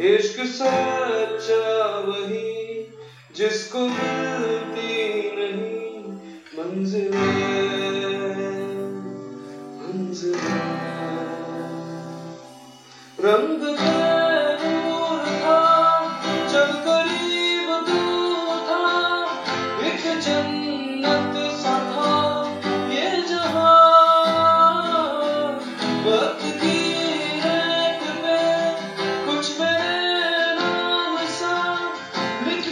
इश्क सच्चा वही जिसको मिलती नहीं मंजिल मंजिल रंग था जब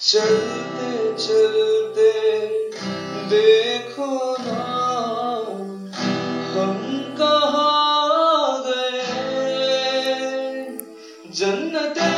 चलते चलते देखो ना हम कहा गए? जन्नते